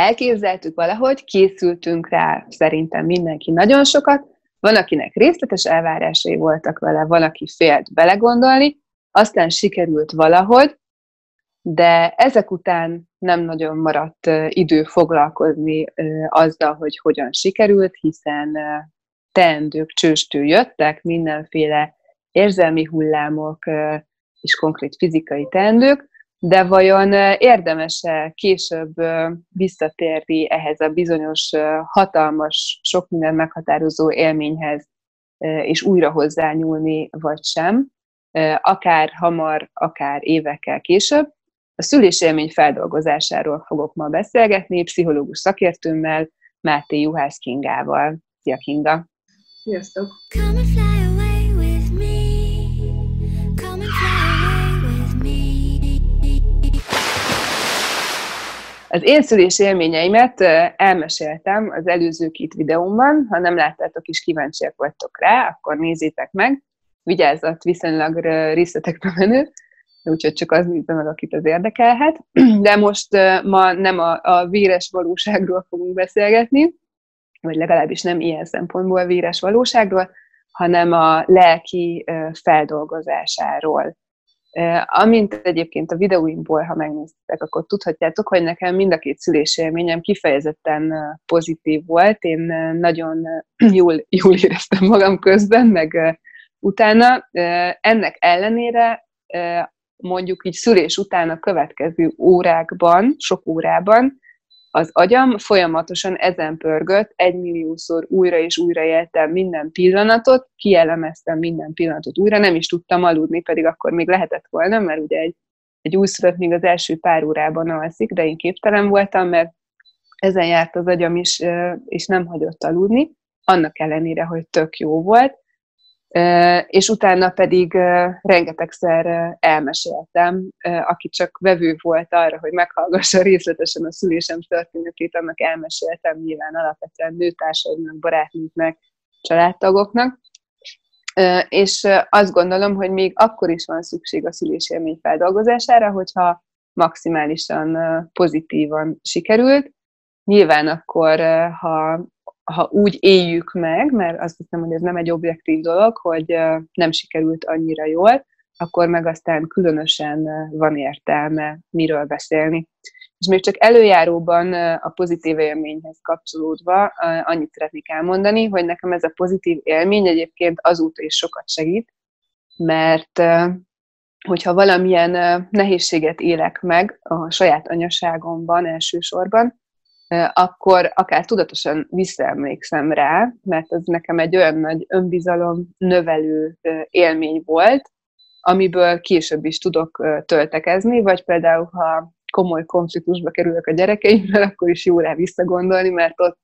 elképzeltük valahogy, készültünk rá szerintem mindenki nagyon sokat, van, akinek részletes elvárásai voltak vele, van, aki félt belegondolni, aztán sikerült valahogy, de ezek után nem nagyon maradt idő foglalkozni azzal, hogy hogyan sikerült, hiszen teendők csőstől jöttek, mindenféle érzelmi hullámok és konkrét fizikai teendők, de vajon érdemes-e később visszatérni ehhez a bizonyos hatalmas, sok minden meghatározó élményhez, és újra hozzányúlni, vagy sem, akár hamar, akár évekkel később. A szülésélmény feldolgozásáról fogok ma beszélgetni pszichológus szakértőmmel, Máté Juhász Kingával. Szia Kinga! Sziasztok! Az én szülés élményeimet elmeséltem az előző két videómban, ha nem láttátok is kíváncsiak vagytok rá, akkor nézzétek meg. Vigyázzat, viszonylag részletekbe menő, úgyhogy csak az nézze meg, akit az érdekelhet. De most ma nem a, a véres valóságról fogunk beszélgetni, vagy legalábbis nem ilyen szempontból véres valóságról, hanem a lelki feldolgozásáról Amint egyébként a videóimból, ha megnéztek, akkor tudhatjátok, hogy nekem mind a két szülésélményem kifejezetten pozitív volt. Én nagyon jól, jól éreztem magam közben, meg utána. Ennek ellenére mondjuk így szülés után a következő órákban, sok órában az agyam folyamatosan ezen pörgött, egymilliószor újra és újra éltem minden pillanatot, kielemeztem minden pillanatot újra, nem is tudtam aludni, pedig akkor még lehetett volna, mert ugye egy, egy újszülött még az első pár órában alszik, de én képtelen voltam, mert ezen járt az agyam is, és nem hagyott aludni, annak ellenére, hogy tök jó volt és utána pedig rengetegszer elmeséltem, aki csak vevő volt arra, hogy meghallgassa részletesen a szülésem történetét, annak elmeséltem nyilván alapvetően nőtársaimnak, barátnőknek, családtagoknak. És azt gondolom, hogy még akkor is van szükség a szülésélmény feldolgozására, hogyha maximálisan pozitívan sikerült. Nyilván akkor, ha ha úgy éljük meg, mert azt hiszem, hogy ez nem egy objektív dolog, hogy nem sikerült annyira jól, akkor meg aztán különösen van értelme miről beszélni. És még csak előjáróban a pozitív élményhez kapcsolódva annyit szeretnék elmondani, hogy nekem ez a pozitív élmény egyébként azóta is sokat segít, mert hogyha valamilyen nehézséget élek meg a saját anyaságomban elsősorban, akkor akár tudatosan visszaemlékszem rá, mert ez nekem egy olyan nagy önbizalom növelő élmény volt, amiből később is tudok töltekezni, vagy például, ha komoly konfliktusba kerülök a gyerekeimmel, akkor is jó rá visszagondolni, mert ott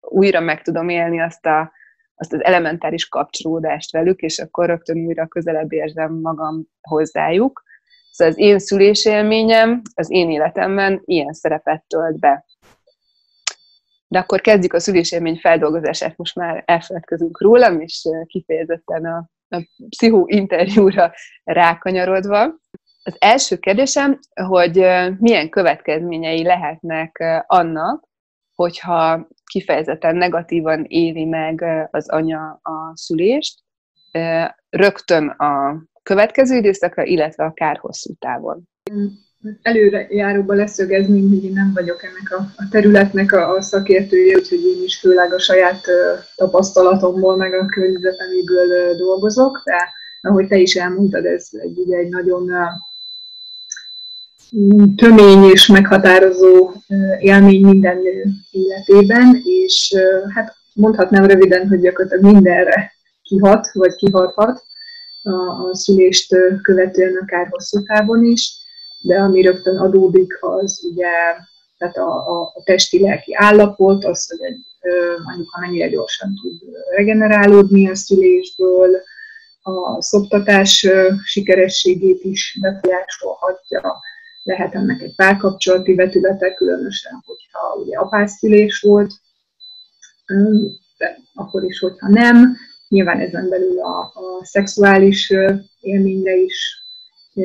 újra meg tudom élni azt, a, azt az elementáris kapcsolódást velük, és akkor rögtön újra közelebb érzem magam hozzájuk. Szóval az én szülésélményem az én életemben ilyen szerepet tölt be. De akkor kezdjük a szülésélmény feldolgozását, most már elfeledkezünk rólam, és kifejezetten a, a pszichó interjúra rákanyarodva. Az első kérdésem, hogy milyen következményei lehetnek annak, hogyha kifejezetten negatívan éli meg az anya a szülést, rögtön a következő időszakra, illetve akár hosszú távon. Előre járóba leszögezném, hogy én nem vagyok ennek a, a területnek a, a szakértője, úgyhogy én is főleg a saját tapasztalatomból, meg a környezeteméből uh, dolgozok, de ahogy te is elmondtad, ez egy, ugye egy nagyon uh, tömény és meghatározó uh, élmény minden nő életében, és uh, hát mondhatnám röviden, hogy gyakorlatilag mindenre kihat, vagy kihathat a, a szülést követően akár hosszú távon is de ami rögtön adódik, az ugye tehát a, a, a testi-lelki állapot, az, hogy egy anyuka mennyire gyorsan tud regenerálódni a szülésből, a szoptatás sikerességét is befolyásolhatja, lehet ennek egy párkapcsolati vetülete, különösen, hogyha ugye apászülés volt, de akkor is, hogyha nem. Nyilván ezen belül a, a szexuális élményre is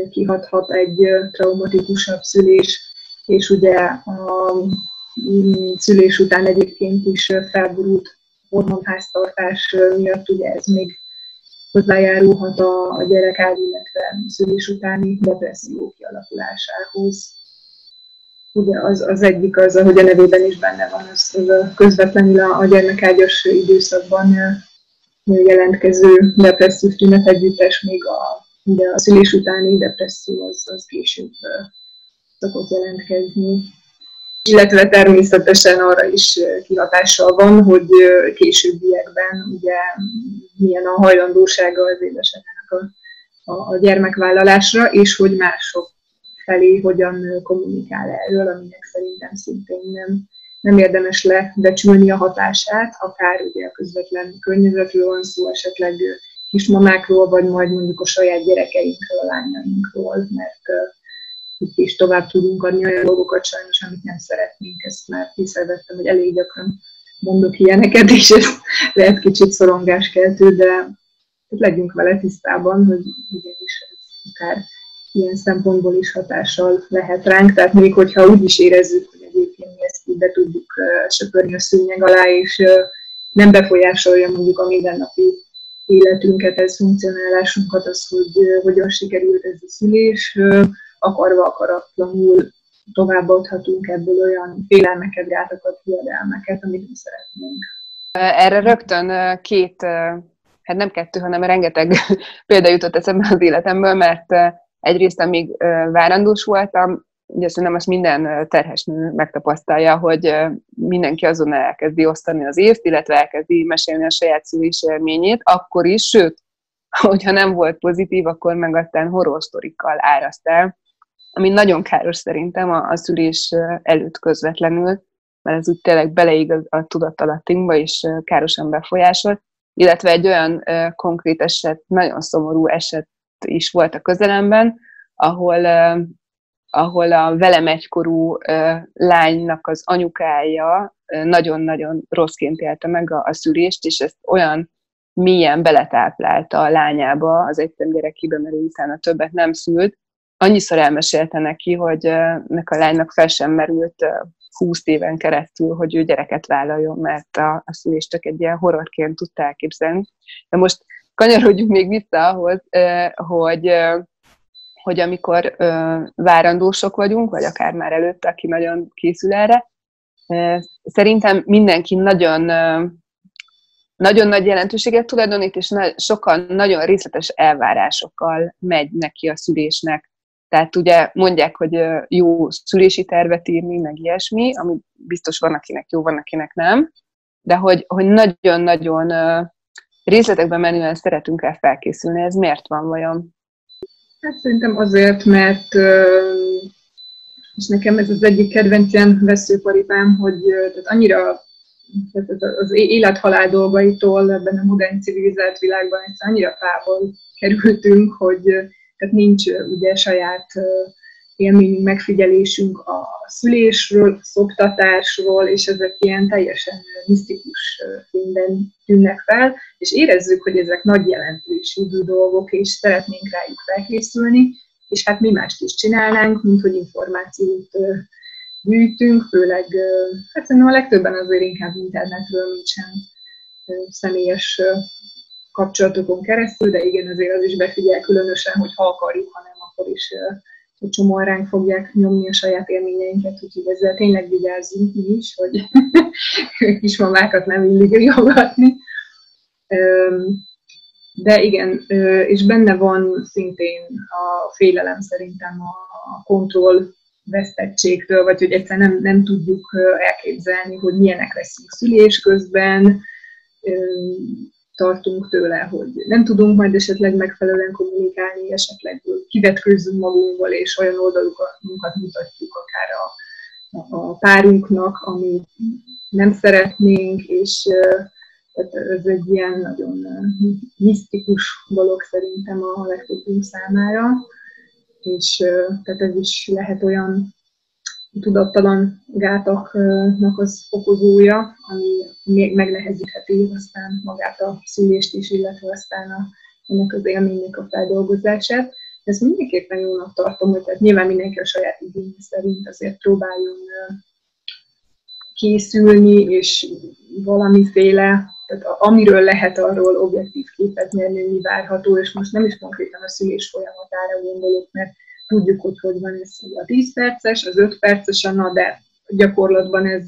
kihathat egy traumatikusabb szülés, és ugye a mm, szülés után egyébként is felborult hormonháztartás miatt, ugye ez még hozzájárulhat a, gyerek áll, illetve szülés utáni depresszió kialakulásához. Ugye az, az egyik az, ahogy a nevében is benne van, az, az közvetlenül a, a gyermekágyas időszakban jelentkező depresszív tünet együttes, még a, ugye a szülés utáni depresszió az, az később szokott jelentkezni. Illetve természetesen arra is kihatással van, hogy későbbiekben ugye milyen a hajlandósága az édesanyának a, a, a gyermekvállalásra, és hogy mások felé hogyan kommunikál erről, aminek szerintem szintén nem, nem érdemes lebecsülni a hatását, akár ugye a közvetlen környezetről van szó, esetleg kismamákról, vagy majd mondjuk a saját gyerekeinkről, a lányainkról, mert itt is tovább tudunk adni olyan dolgokat sajnos, amit nem szeretnénk. Ezt már észrevettem, hogy elég gyakran mondok ilyeneket, és ez lehet kicsit szorongáskeltő, de legyünk vele tisztában, hogy igenis ez akár ilyen szempontból is hatással lehet ránk. Tehát még hogyha úgy is érezzük, hogy egyébként mi ezt így be tudjuk söpörni a szűnyeg alá, és nem befolyásolja mondjuk a mindennapi életünket, ez funkcionálásunkat, az, hogy hogyan sikerült ez a szülés, akarva akaratlanul továbbadhatunk ebből olyan félelmeket, gátokat, hiedelmeket, amit nem szeretnénk. Erre rögtön két, hát nem kettő, hanem rengeteg példa jutott eszembe az életemből, mert egyrészt, amíg várandós voltam, ugye szerintem azt minden terhes nő megtapasztalja, hogy mindenki azon elkezdi osztani az észt, illetve elkezdi mesélni a saját szülés élményét, akkor is, sőt, hogyha nem volt pozitív, akkor meg aztán horror sztorikkal áraszt el, ami nagyon káros szerintem a, a szülés előtt közvetlenül, mert ez úgy tényleg beleig a, a tudatalattinkba, és károsan befolyásol, illetve egy olyan konkrét eset, nagyon szomorú eset is volt a közelemben, ahol, ahol a velem egykorú lánynak az anyukája nagyon-nagyon rosszként élte meg a, a szülést, és ezt olyan mélyen beletáplálta a lányába, az egyszerű gyerekébe, mert utána többet nem szült, annyiszor elmesélte neki, hogy nek a lánynak fel sem merült 20 éven keresztül, hogy ő gyereket vállaljon, mert a, a szülést csak egy ilyen horrorként tudta elképzelni. De most kanyarodjunk még vissza ahhoz, hogy, hogy amikor várandósok vagyunk, vagy akár már előtte, aki nagyon készül erre, szerintem mindenki nagyon nagyon nagy jelentőséget tulajdonít, és sokan nagyon részletes elvárásokkal megy neki a szülésnek. Tehát ugye mondják, hogy jó szülési tervet írni, meg ilyesmi, ami biztos van, akinek jó, van, akinek nem, de hogy, hogy nagyon-nagyon részletekben menően szeretünk el felkészülni. Ez miért van vajon? Hát szerintem azért, mert és nekem ez az egyik kedvenc ilyen veszőparipám, hogy tehát annyira tehát az élet-halál dolgaitól ebben a modern civilizált világban egyszer annyira távol kerültünk, hogy tehát nincs ugye saját élményünk, megfigyelésünk a szülésről, szoptatásról, és ezek ilyen teljesen misztikus fényben tűnnek fel, és érezzük, hogy ezek nagy jelentőségű dolgok, és szeretnénk rájuk felkészülni, és hát mi mást is csinálnánk, mint hogy információt gyűjtünk, főleg, hát szerintem a legtöbben azért inkább internetről, nincsen személyes kapcsolatokon keresztül, de igen, azért az is befigyel különösen, hogy ha akarjuk, hanem akkor is egy csomóan ránk fogják nyomni a saját élményeinket, úgyhogy ezzel tényleg vigyázzunk mi is, hogy kismamákat nem illik riogatni. De igen, és benne van szintén a félelem szerintem a kontroll vesztettségtől, vagy hogy egyszerűen nem, nem tudjuk elképzelni, hogy milyenek leszünk szülés közben, tartunk tőle, hogy nem tudunk majd esetleg megfelelően kommunikálni, esetleg kivetkőzzünk magunkból, és olyan oldalukat mutatjuk akár a, a párunknak, ami nem szeretnénk, és ez egy ilyen nagyon misztikus dolog szerintem a legtöbbünk számára, és tehát ez is lehet olyan tudattalan gátaknak az okozója, ami megnehezítheti aztán magát a szülést is, illetve aztán a, ennek az élménynek a feldolgozását. Ezt mindenképpen jónak tartom, hogy tehát nyilván mindenki a saját igény szerint azért próbáljon készülni, és valamiféle, tehát amiről lehet arról objektív képet nyerni, mi várható, és most nem is konkrétan a szülés folyamatára gondolok, mert tudjuk, hogy hogy van ez a 10 perces, az 5 perces a na, de gyakorlatban ez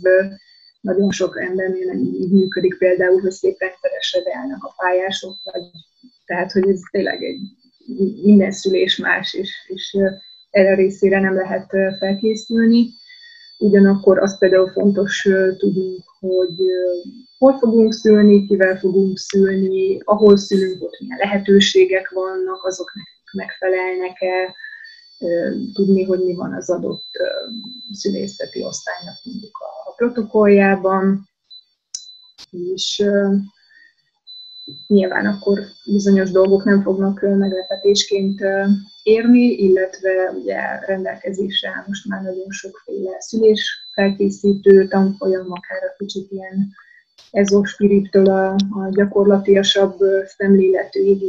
nagyon sok embernél nem így működik, például, hogy szép rendszeresre beállnak a pályások, vagy, tehát, hogy ez tényleg egy minden szülés más, és, és erre részére nem lehet felkészülni. Ugyanakkor az például fontos tudnunk, hogy hol fogunk szülni, kivel fogunk szülni, ahol szülünk, ott milyen lehetőségek vannak, azok megfelelnek-e, tudni, hogy mi van az adott szülészeti osztálynak mondjuk a protokolljában, és nyilván akkor bizonyos dolgok nem fognak meglepetésként érni, illetve ugye rendelkezésre áll most már nagyon sokféle szülés felkészítő tanfolyam, akár a kicsit ilyen ezospirittől a, a gyakorlatiasabb szemléletűig,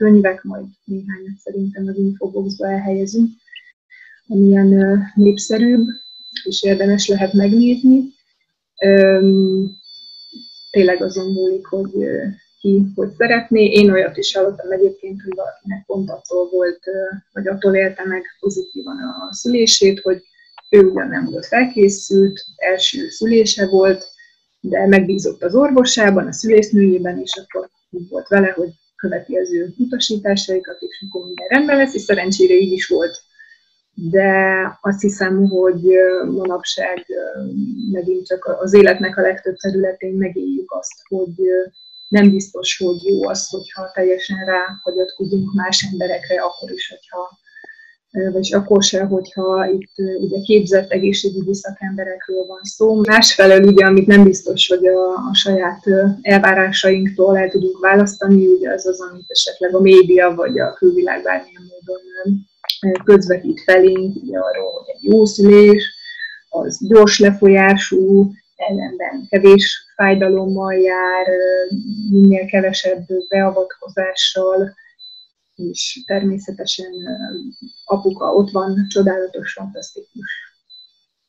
könyvek, majd néhányat szerintem az infoboxba elhelyezünk, amilyen népszerűbb, és érdemes lehet megnézni. Tényleg azon múlik, hogy ki hogy szeretné. Én olyat is hallottam egyébként, hogy valakinek pont attól volt, vagy attól élte meg pozitívan a szülését, hogy ő ugyan nem volt felkészült, első szülése volt, de megbízott az orvosában, a szülésznőjében, és akkor úgy volt vele, hogy követi az ő utasításaikat, és akkor minden rendben lesz, és szerencsére így is volt. De azt hiszem, hogy manapság megint csak az életnek a legtöbb területén megéljük azt, hogy nem biztos, hogy jó az, hogyha teljesen ráhagyatkozunk más emberekre, akkor is, hogyha vagy akkor se, hogyha itt ugye képzett egészségügyi szakemberekről van szó. Másfelől ugye, amit nem biztos, hogy a, a saját elvárásainktól el tudunk választani, ugye az az, amit esetleg a média vagy a külvilág bármilyen módon közvetít felénk, ugye arról, hogy egy jó szülés, az gyors lefolyású, ellenben kevés fájdalommal jár, minél kevesebb beavatkozással, és természetesen apuka ott van, csodálatos, fantasztikus.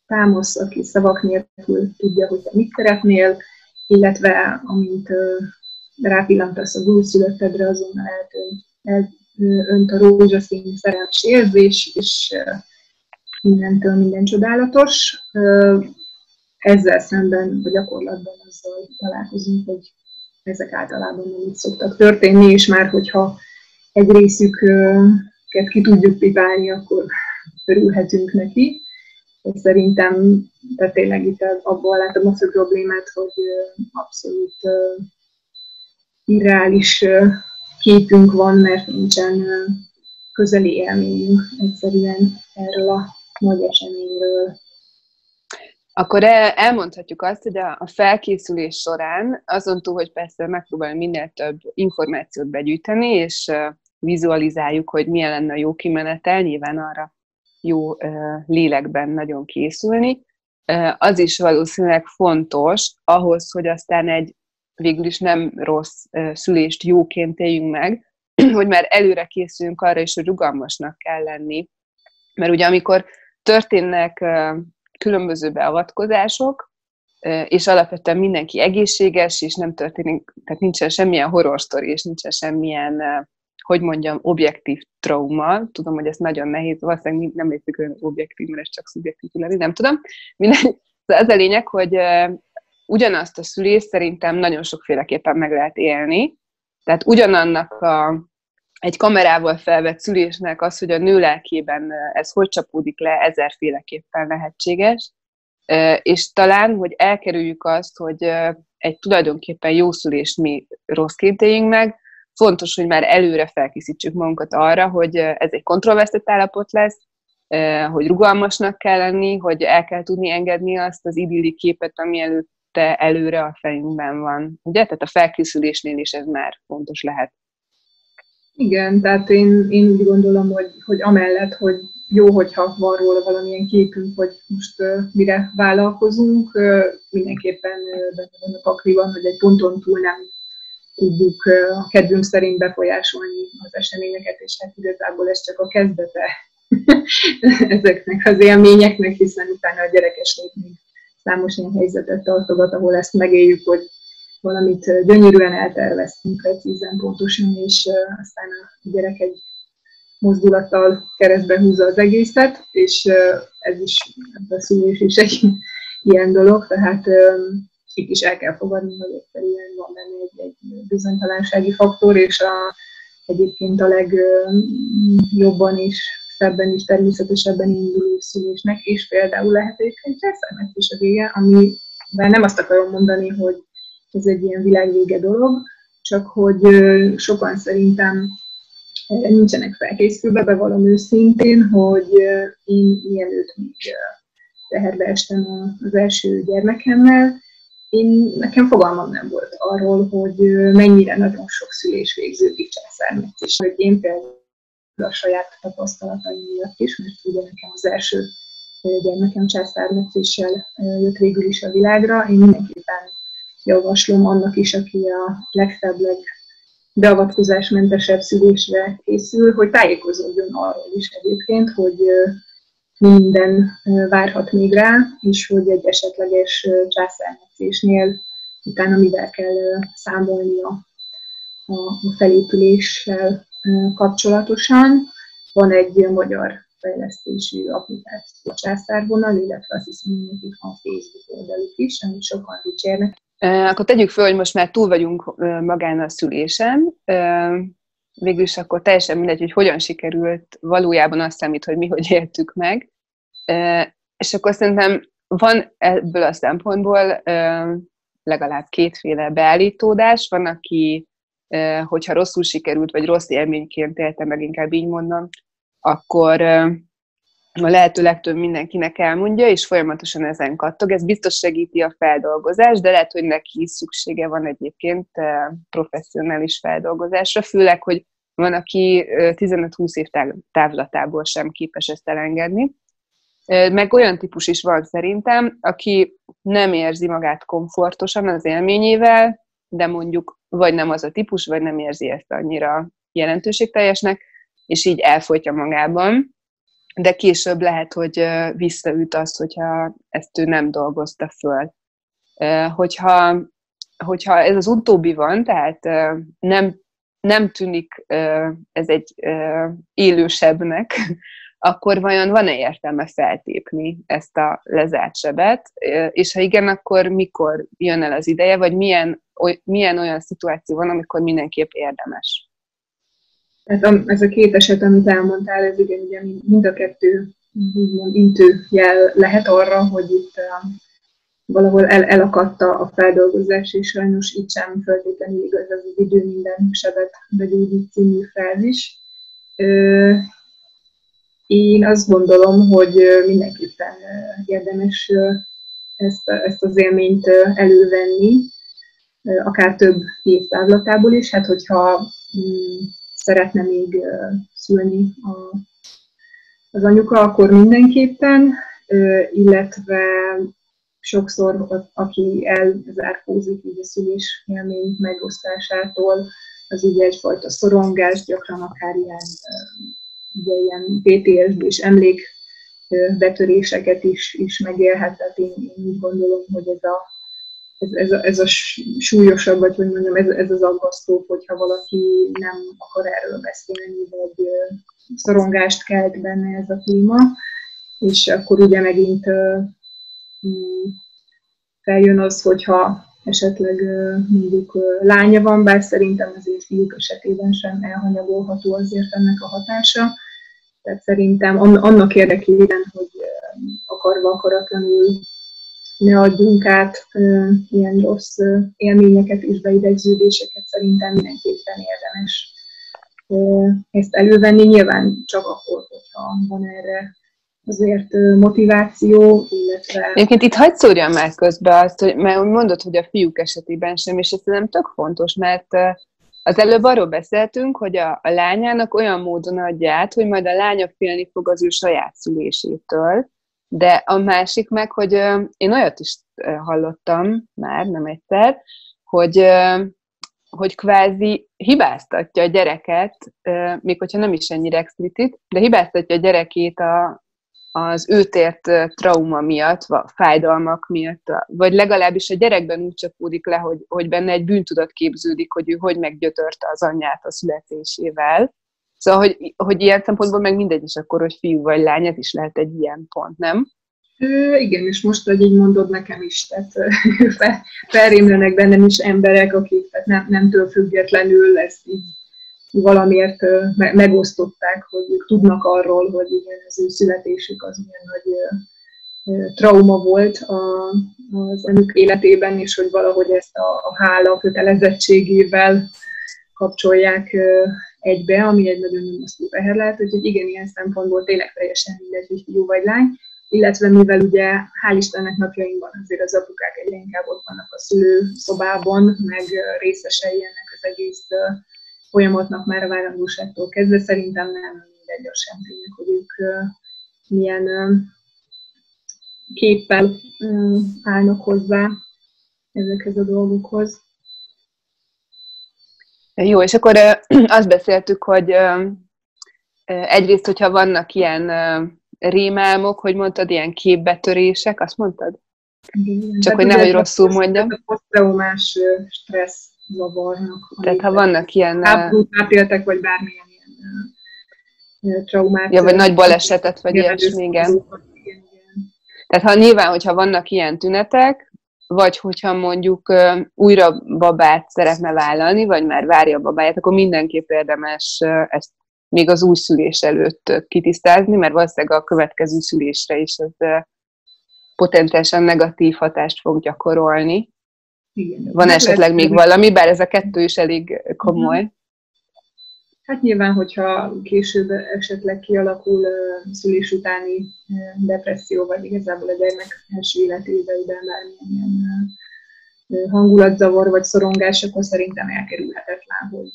Támasz, aki szavak nélkül tudja, hogy te mit szeretnél, illetve amint rápillantasz az újszülöttedre, azonnal eltönt, elönt a rózsaszín szerelmes érzés, és mindentől minden csodálatos. Ezzel szemben a gyakorlatban azzal találkozunk, hogy ezek általában nem így szoktak történni, és már hogyha egy részüket ki tudjuk pipálni, akkor örülhetünk neki. És szerintem de tényleg itt abból látom azt a problémát, hogy abszolút irreális képünk van, mert nincsen közeli élményünk egyszerűen erről a nagy eseményről akkor elmondhatjuk azt, hogy a felkészülés során azon túl, hogy persze megpróbálunk minél több információt begyűjteni, és vizualizáljuk, hogy milyen lenne a jó kimenetel, nyilván arra jó lélekben nagyon készülni, az is valószínűleg fontos ahhoz, hogy aztán egy végül is nem rossz szülést jóként éljünk meg, hogy már előre készülünk arra is, hogy rugalmasnak kell lenni. Mert ugye amikor történnek különböző beavatkozások, és alapvetően mindenki egészséges, és nem történik, tehát nincsen semmilyen horror és nincsen semmilyen, hogy mondjam, objektív trauma. Tudom, hogy ez nagyon nehéz, valószínűleg nem létezik olyan objektív, mert ez csak szubjektív lenni, nem tudom. Minden, az a lényeg, hogy ugyanazt a szülést szerintem nagyon sokféleképpen meg lehet élni. Tehát ugyanannak a, egy kamerával felvett szülésnek az, hogy a nő lelkében ez hogy csapódik le, ezerféleképpen lehetséges, és talán, hogy elkerüljük azt, hogy egy tulajdonképpen jó szülést mi rosszként éljünk meg, fontos, hogy már előre felkészítsük magunkat arra, hogy ez egy kontrollvesztett állapot lesz, hogy rugalmasnak kell lenni, hogy el kell tudni engedni azt az idilli képet, ami előtte előre a fejünkben van. Ugye? Tehát a felkészülésnél is ez már fontos lehet. Igen, tehát én, én úgy gondolom, hogy, hogy amellett, hogy jó, hogyha van róla valamilyen képünk, hogy most uh, mire vállalkozunk, uh, mindenképpen uh, benne van a pakliban, hogy egy ponton túl nem tudjuk a kedvünk szerint befolyásolni az eseményeket, és hát igazából ez csak a kezdete ezeknek az élményeknek, hiszen utána a gyerekes még számos ilyen helyzetet tartogat, ahol ezt megéljük, hogy valamit gyönyörűen elterveztünk precízen, pontosan, és aztán a gyerek egy mozdulattal keresztbe húzza az egészet, és ez is, a szülés is egy ilyen dolog, tehát itt is el kell fogadni, hogy egyszerűen van benne egy, egy bizonytalansági faktor, és a, egyébként a legjobban is, szebben is, természetesebben induló szülésnek, és például lehet egy császárnak is a vége, ami, bár nem azt akarom mondani, hogy ez egy ilyen világvége dolog, csak hogy sokan szerintem nincsenek felkészülve, bevallom őszintén, hogy én mielőtt még teherbe estem az első gyermekemmel, én, nekem fogalmam nem volt arról, hogy mennyire nagyon sok szülés végződik császármetszés. Hogy én például a saját tapasztalataim miatt is, mert ugye nekem az első gyermekem császármetszéssel jött végül is a világra, én mindenképpen javaslom annak is, aki a legszebb, beavatkozásmentesebb szülésre készül, hogy tájékozódjon arról is egyébként, hogy minden várhat még rá, és hogy egy esetleges császármetszésnél utána mivel kell számolnia a felépüléssel kapcsolatosan. Van egy magyar fejlesztésű applikáció császárvonal, illetve azt hiszem, hogy van Facebook oldaluk is, amit sokan dicsérnek. Akkor tegyük föl, hogy most már túl vagyunk magán a szülésen. Végülis akkor teljesen mindegy, hogy hogyan sikerült, valójában azt számít, hogy mi hogy éltük meg. És akkor szerintem van ebből a szempontból legalább kétféle beállítódás. Van, aki, hogyha rosszul sikerült, vagy rossz élményként élte meg, inkább így mondom, akkor a lehető legtöbb mindenkinek elmondja, és folyamatosan ezen kattog. Ez biztos segíti a feldolgozást, de lehet, hogy neki is szüksége van egyébként professzionális feldolgozásra, főleg, hogy van, aki 15-20 év távlatából sem képes ezt elengedni. Meg olyan típus is van szerintem, aki nem érzi magát komfortosan az élményével, de mondjuk vagy nem az a típus, vagy nem érzi ezt annyira jelentőségteljesnek, és így elfolytja magában, de később lehet, hogy visszaüt azt, hogyha ezt ő nem dolgozta föl. Hogyha, hogyha ez az utóbbi van, tehát nem, nem tűnik ez egy élősebbnek, akkor vajon van-e értelme feltépni ezt a lezárt sebet, és ha igen, akkor mikor jön el az ideje, vagy milyen, oly, milyen olyan szituáció van, amikor mindenképp érdemes? Tehát ez a két eset, amit elmondtál, ez igen, ugye mind a kettő úgymond intőjel lehet arra, hogy itt valahol el, elakadta a feldolgozás, és sajnos itt sem feltétlenül igaz az, az idő minden sebet begyógyít című frázis. Én azt gondolom, hogy mindenképpen érdemes ezt, ezt az élményt elővenni, akár több évtávlatából is. Hát, hogyha mm, szeretne még szülni a, az anyuka, akkor mindenképpen, illetve sokszor, aki elzárkózik így a szülés élmény megosztásától, az ugye egyfajta szorongás, gyakran akár ilyen ugye ilyen PTSD és emlék betöréseket is, is megélhet, tehát én, én úgy gondolom, hogy ez a, ez, ez, a, ez a súlyosabb, vagy hogy mondjam, ez, ez az aggasztó, hogyha valaki nem akar erről beszélni, vagy szorongást kelt benne ez a téma, és akkor ugye megint mm, feljön az, hogyha esetleg mondjuk lánya van, bár szerintem azért fiúk esetében sem elhanyagolható azért ennek a hatása. Tehát szerintem annak érdekében, hogy akarva akaratlanul ne adjunk át ilyen rossz élményeket és beidegződéseket, szerintem mindenképpen érdemes ezt elővenni. Nyilván csak akkor, hogyha van erre azért motiváció, illetve... Egyébként itt hagyd szórjam már közbe azt, hogy, mert mondod, hogy a fiúk esetében sem, és ez nem tök fontos, mert az előbb arról beszéltünk, hogy a, a lányának olyan módon adja át, hogy majd a lánya félni fog az ő saját szülésétől, de a másik meg, hogy én olyat is hallottam már, nem egyszer, hogy, hogy kvázi hibáztatja a gyereket, még hogyha nem is ennyire explicit, de hibáztatja a gyerekét a, az őt ért trauma miatt, vagy fájdalmak miatt, vagy legalábbis a gyerekben úgy csapódik le, hogy, hogy benne egy bűntudat képződik, hogy ő hogy meggyötörte az anyját a születésével. Szóval, hogy, hogy ilyen szempontból meg mindegy is akkor, hogy fiú vagy lány, ez is lehet egy ilyen pont, nem? Ö, igen, és most, hogy így mondod nekem is, tehát fel, felrémlenek bennem is emberek, akik tehát nem, nemtől függetlenül ezt így valamiért megosztották, hogy ők tudnak arról, hogy igen, az ő születésük az milyen nagy trauma volt a, az önök életében, és hogy valahogy ezt a, a hála kötelezettségével kapcsolják egybe, ami egy nagyon nyomasztó teher lehet, úgyhogy igen, ilyen szempontból tényleg teljesen mindegy, hogy fiú vagy lány, illetve mivel ugye hál' Istennek napjainkban azért az apukák egyre inkább ott vannak a szülőszobában, meg részesei ennek az egész folyamatnak már a várandóságtól kezdve, szerintem nem mindegy a sem tényleg, hogy ők milyen képpel állnak hozzá ezekhez a dolgokhoz. Jó, és akkor azt beszéltük, hogy egyrészt, hogyha vannak ilyen rémálmok, hogy mondtad, ilyen képbetörések, azt mondtad? Igen, Csak hogy nehogy rosszul mondjam. A posztraumás stressz zavarnak. Tehát ha vannak ilyen... Háborút átéltek, vagy bármilyen ilyen traumát. Ja, vagy nagy balesetet, vagy ilyesmi, igen. Tehát ha nyilván, hogyha vannak ilyen tünetek, vagy hogyha mondjuk újra babát szeretne vállalni, vagy már várja a babáját, akkor mindenképp érdemes ezt még az új szülés előtt kitisztázni, mert valószínűleg a következő szülésre is ez potenciálisan negatív hatást fog gyakorolni. Igen. Van esetleg még valami, bár ez a kettő is elég komoly. Hát nyilván, hogyha később esetleg kialakul szülés utáni depresszió, vagy igazából a gyermek első életében bármilyen hangulatzavar vagy szorongás, akkor szerintem elkerülhetetlen, hogy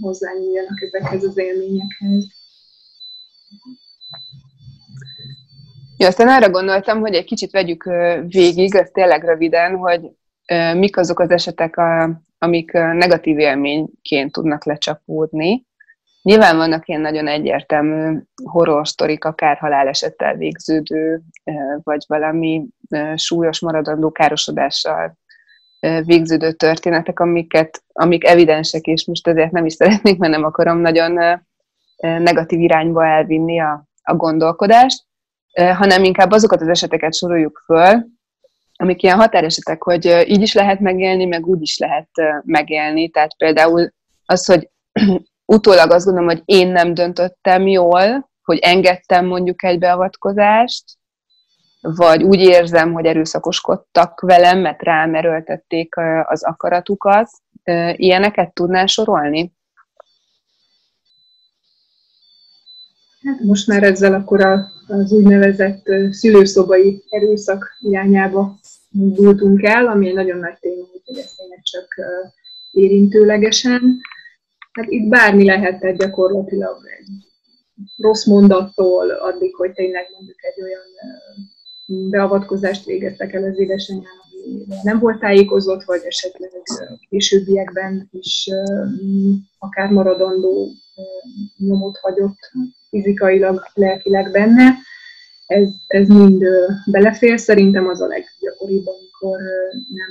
hozzányúljanak ezekhez az élményekhez. Ja, aztán arra gondoltam, hogy egy kicsit vegyük végig, ez tényleg röviden, hogy mik azok az esetek, amik negatív élményként tudnak lecsapódni. Nyilván vannak ilyen nagyon egyértelmű horror sztorik, akár halálesettel végződő, vagy valami súlyos maradandó károsodással végződő történetek, amiket, amik evidensek, és most ezért nem is szeretnék, mert nem akarom nagyon negatív irányba elvinni a, a gondolkodást, hanem inkább azokat az eseteket soroljuk föl, amik ilyen határesetek, hogy így is lehet megélni, meg úgy is lehet megélni. Tehát például az, hogy utólag azt gondolom, hogy én nem döntöttem jól, hogy engedtem mondjuk egy beavatkozást, vagy úgy érzem, hogy erőszakoskodtak velem, mert rám erőltették az akaratukat. Ilyeneket tudnál sorolni? Hát most már ezzel akkor az úgynevezett szülőszobai erőszak irányába indultunk el, ami egy nagyon nagy téma, hogy ezt tényleg csak érintőlegesen. Hát itt bármi lehetett gyakorlatilag egy rossz mondattól addig, hogy tényleg mondjuk egy olyan beavatkozást végeztek el az édesanyám, ami nem volt tájékozott, vagy esetleg későbbiekben is akár maradandó nyomot hagyott fizikailag, lelkileg benne. Ez, ez mind belefér. Szerintem az a leggyakoribb, amikor nem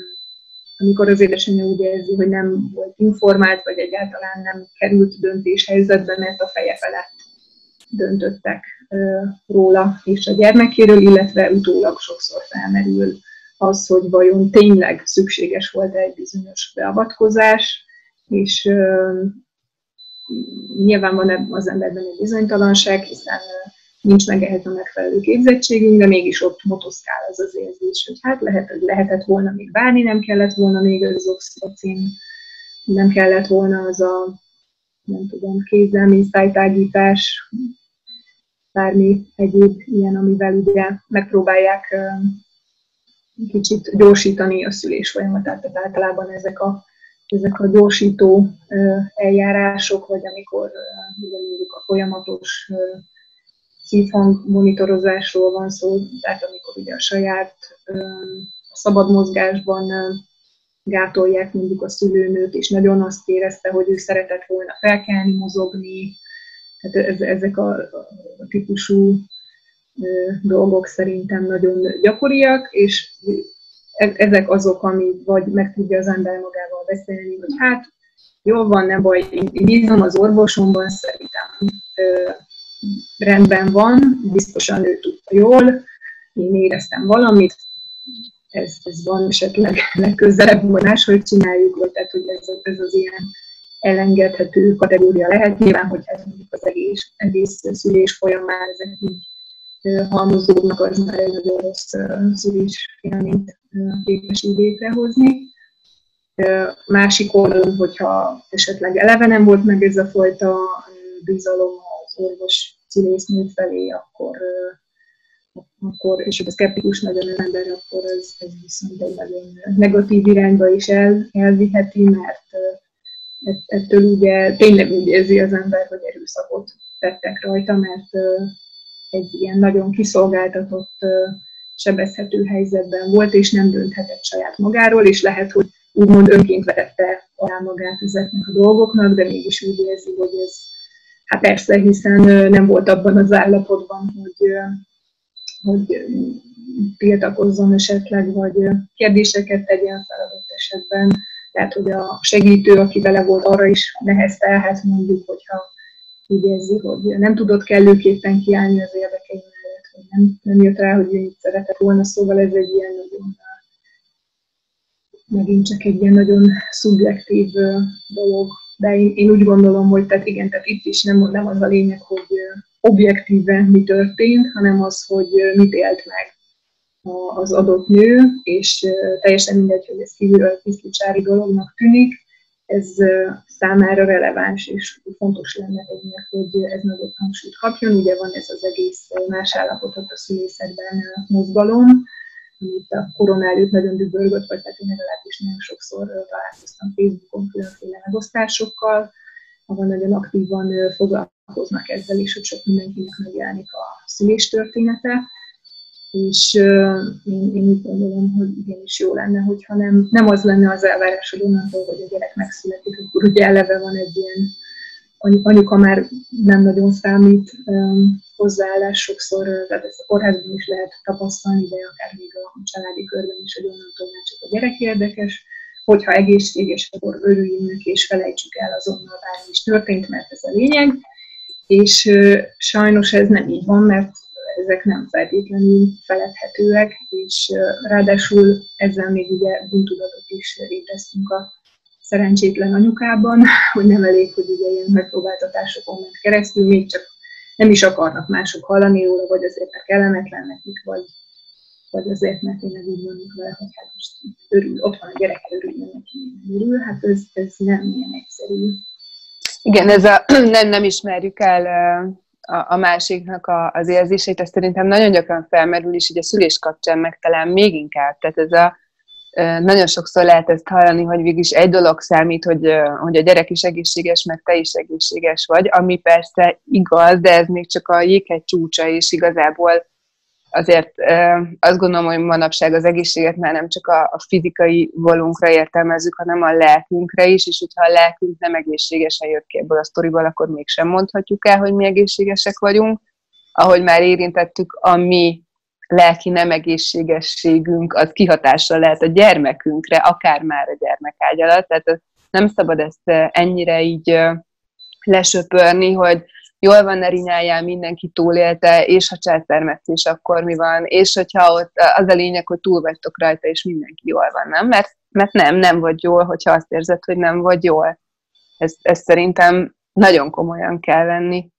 amikor az édesanyja úgy érzi, hogy nem volt informált, vagy egyáltalán nem került döntéshelyzetbe, mert a feje felett döntöttek róla és a gyermekéről, illetve utólag sokszor felmerül az, hogy vajon tényleg szükséges volt egy bizonyos beavatkozás, és nyilván van az emberben egy bizonytalanság, hiszen nincs meg ehhez a megfelelő képzettségünk, de mégis ott motoszkál az az érzés, hogy hát lehet, hogy lehetett volna még várni, nem kellett volna még az oxitocin, nem kellett volna az a, nem tudom, kézzelmi szájtágítás, bármi egyéb ilyen, amivel ugye megpróbálják kicsit gyorsítani a szülés folyamatát, tehát általában ezek a ezek a gyorsító eljárások, vagy amikor mondjuk a folyamatos szívhang monitorozásról van szó, tehát amikor ugye a saját a szabad mozgásban gátolják mondjuk a szülőnőt, és nagyon azt érezte, hogy ő szeretett volna felkelni, mozogni, tehát ez, ezek a, a típusú dolgok szerintem nagyon gyakoriak, és e-, ezek azok, ami vagy meg tudja az ember magával beszélni, hogy hát jól van, nem baj, én bízom az orvosomban, szerintem rendben van, biztosan ő tudta jól, én éreztem valamit, ez, ez van esetleg legközelebb, máshogy csináljuk, vagy tehát, hogy ez, ez az ilyen elengedhető kategória lehet. Nyilván, hogy ez mondjuk az egész, egész szülés folyamán ezek így halmozódnak, az már egy nagyon rossz szülés élményt képes így létrehozni. Másik oldalon, hogyha esetleg eleve nem volt meg ez a fajta bizalom orvos szülésznő felé, akkor, akkor és a szkeptikus nagyon ember, akkor ez, ez viszont egy nagyon negatív irányba is el, elviheti, mert ettől ugye tényleg úgy érzi az ember, hogy erőszakot tettek rajta, mert egy ilyen nagyon kiszolgáltatott, sebezhető helyzetben volt, és nem dönthetett saját magáról, és lehet, hogy úgymond önként vetette alá magát ezeknek a dolgoknak, de mégis úgy érzi, hogy ez, hát persze, hiszen nem volt abban az állapotban, hogy, hogy tiltakozzon esetleg, vagy kérdéseket tegyen fel adott esetben. Tehát, hogy a segítő, aki vele volt, arra is neheztelhet mondjuk, hogyha úgy érzi, hogy nem tudott kellőképpen kiállni az érdekei mellett, hogy nem, nem jött rá, hogy ő szeretett volna, szóval ez egy ilyen nagyon megint csak egy ilyen nagyon szubjektív dolog. De én, én úgy gondolom, hogy tehát igen, tehát itt is nem, nem az a lényeg, hogy objektíven mi történt, hanem az, hogy mit élt meg az adott nő, és teljesen mindegy, hogy ez kívülről tiszticsári dolognak tűnik, ez számára releváns és fontos lenne tényleg, hogy ez nagyobb hangsúlyt kapjon. Ugye van ez az egész más állapotot a szülészetben mozgalom, amit a korona előtt nagyon dübörgött, vagy tehát én legalábbis nagyon sokszor találkoztam Facebookon különféle megosztásokkal, ahol nagyon aktívan foglalkoznak ezzel, és hogy sok mindenkinek megjelenik a szülés története. És uh, én, én úgy gondolom, hogy igenis jó lenne, hogyha nem, nem az lenne az elvárás, hogy onnantól, hogy a gyerek megszületik, akkor ugye eleve van egy ilyen anyuka már nem nagyon számít hozzáállás sokszor, tehát ezt a kórházban is lehet tapasztalni, de akár még a családi körben is, hogy onnantól már csak a gyerek érdekes, hogyha egészséges, akkor örüljünk és felejtsük el azonnal, bármi is történt, mert ez a lényeg. És sajnos ez nem így van, mert ezek nem feltétlenül feledhetőek, és ráadásul ezzel még ugye bűntudatot is ébresztünk a szerencsétlen anyukában, hogy nem elég, hogy ugye ilyen megpróbáltatásokon ment keresztül, még csak nem is akarnak mások hallani róla, vagy azért mert kellemetlen nekik, vagy, vagy azért, mert tényleg úgy mondjuk vele, hogy hát most örül, ott van a gyerek, örüljön neki, örül, hát ez, ez nem ilyen egyszerű. Igen, ez a nem, nem ismerjük el a, másiknak a, az érzését, ez szerintem nagyon gyakran felmerül is, így a szülés kapcsán meg talán még inkább. Tehát ez a, nagyon sokszor lehet ezt hallani, hogy végig egy dolog számít, hogy, hogy a gyerek is egészséges, meg te is egészséges vagy, ami persze igaz, de ez még csak a jéghegy csúcsa, és igazából azért azt gondolom, hogy manapság az egészséget már nem csak a, a fizikai volunkra értelmezzük, hanem a lelkünkre is, és hogyha a lelkünk nem egészségesen jött ki ebből a sztoriból, akkor mégsem mondhatjuk el, hogy mi egészségesek vagyunk. Ahogy már érintettük, a mi lelki nem egészségességünk az kihatással lehet a gyermekünkre, akár már a gyermekágy alatt, tehát nem szabad ezt ennyire így lesöpörni, hogy jól van, ne rinyáljál, mindenki túlélte, és ha császármetszés, akkor mi van, és hogyha ott az a lényeg, hogy túl vagytok rajta, és mindenki jól van, nem? Mert, mert nem, nem vagy jól, hogyha azt érzed, hogy nem vagy jól. Ez, ez szerintem nagyon komolyan kell venni.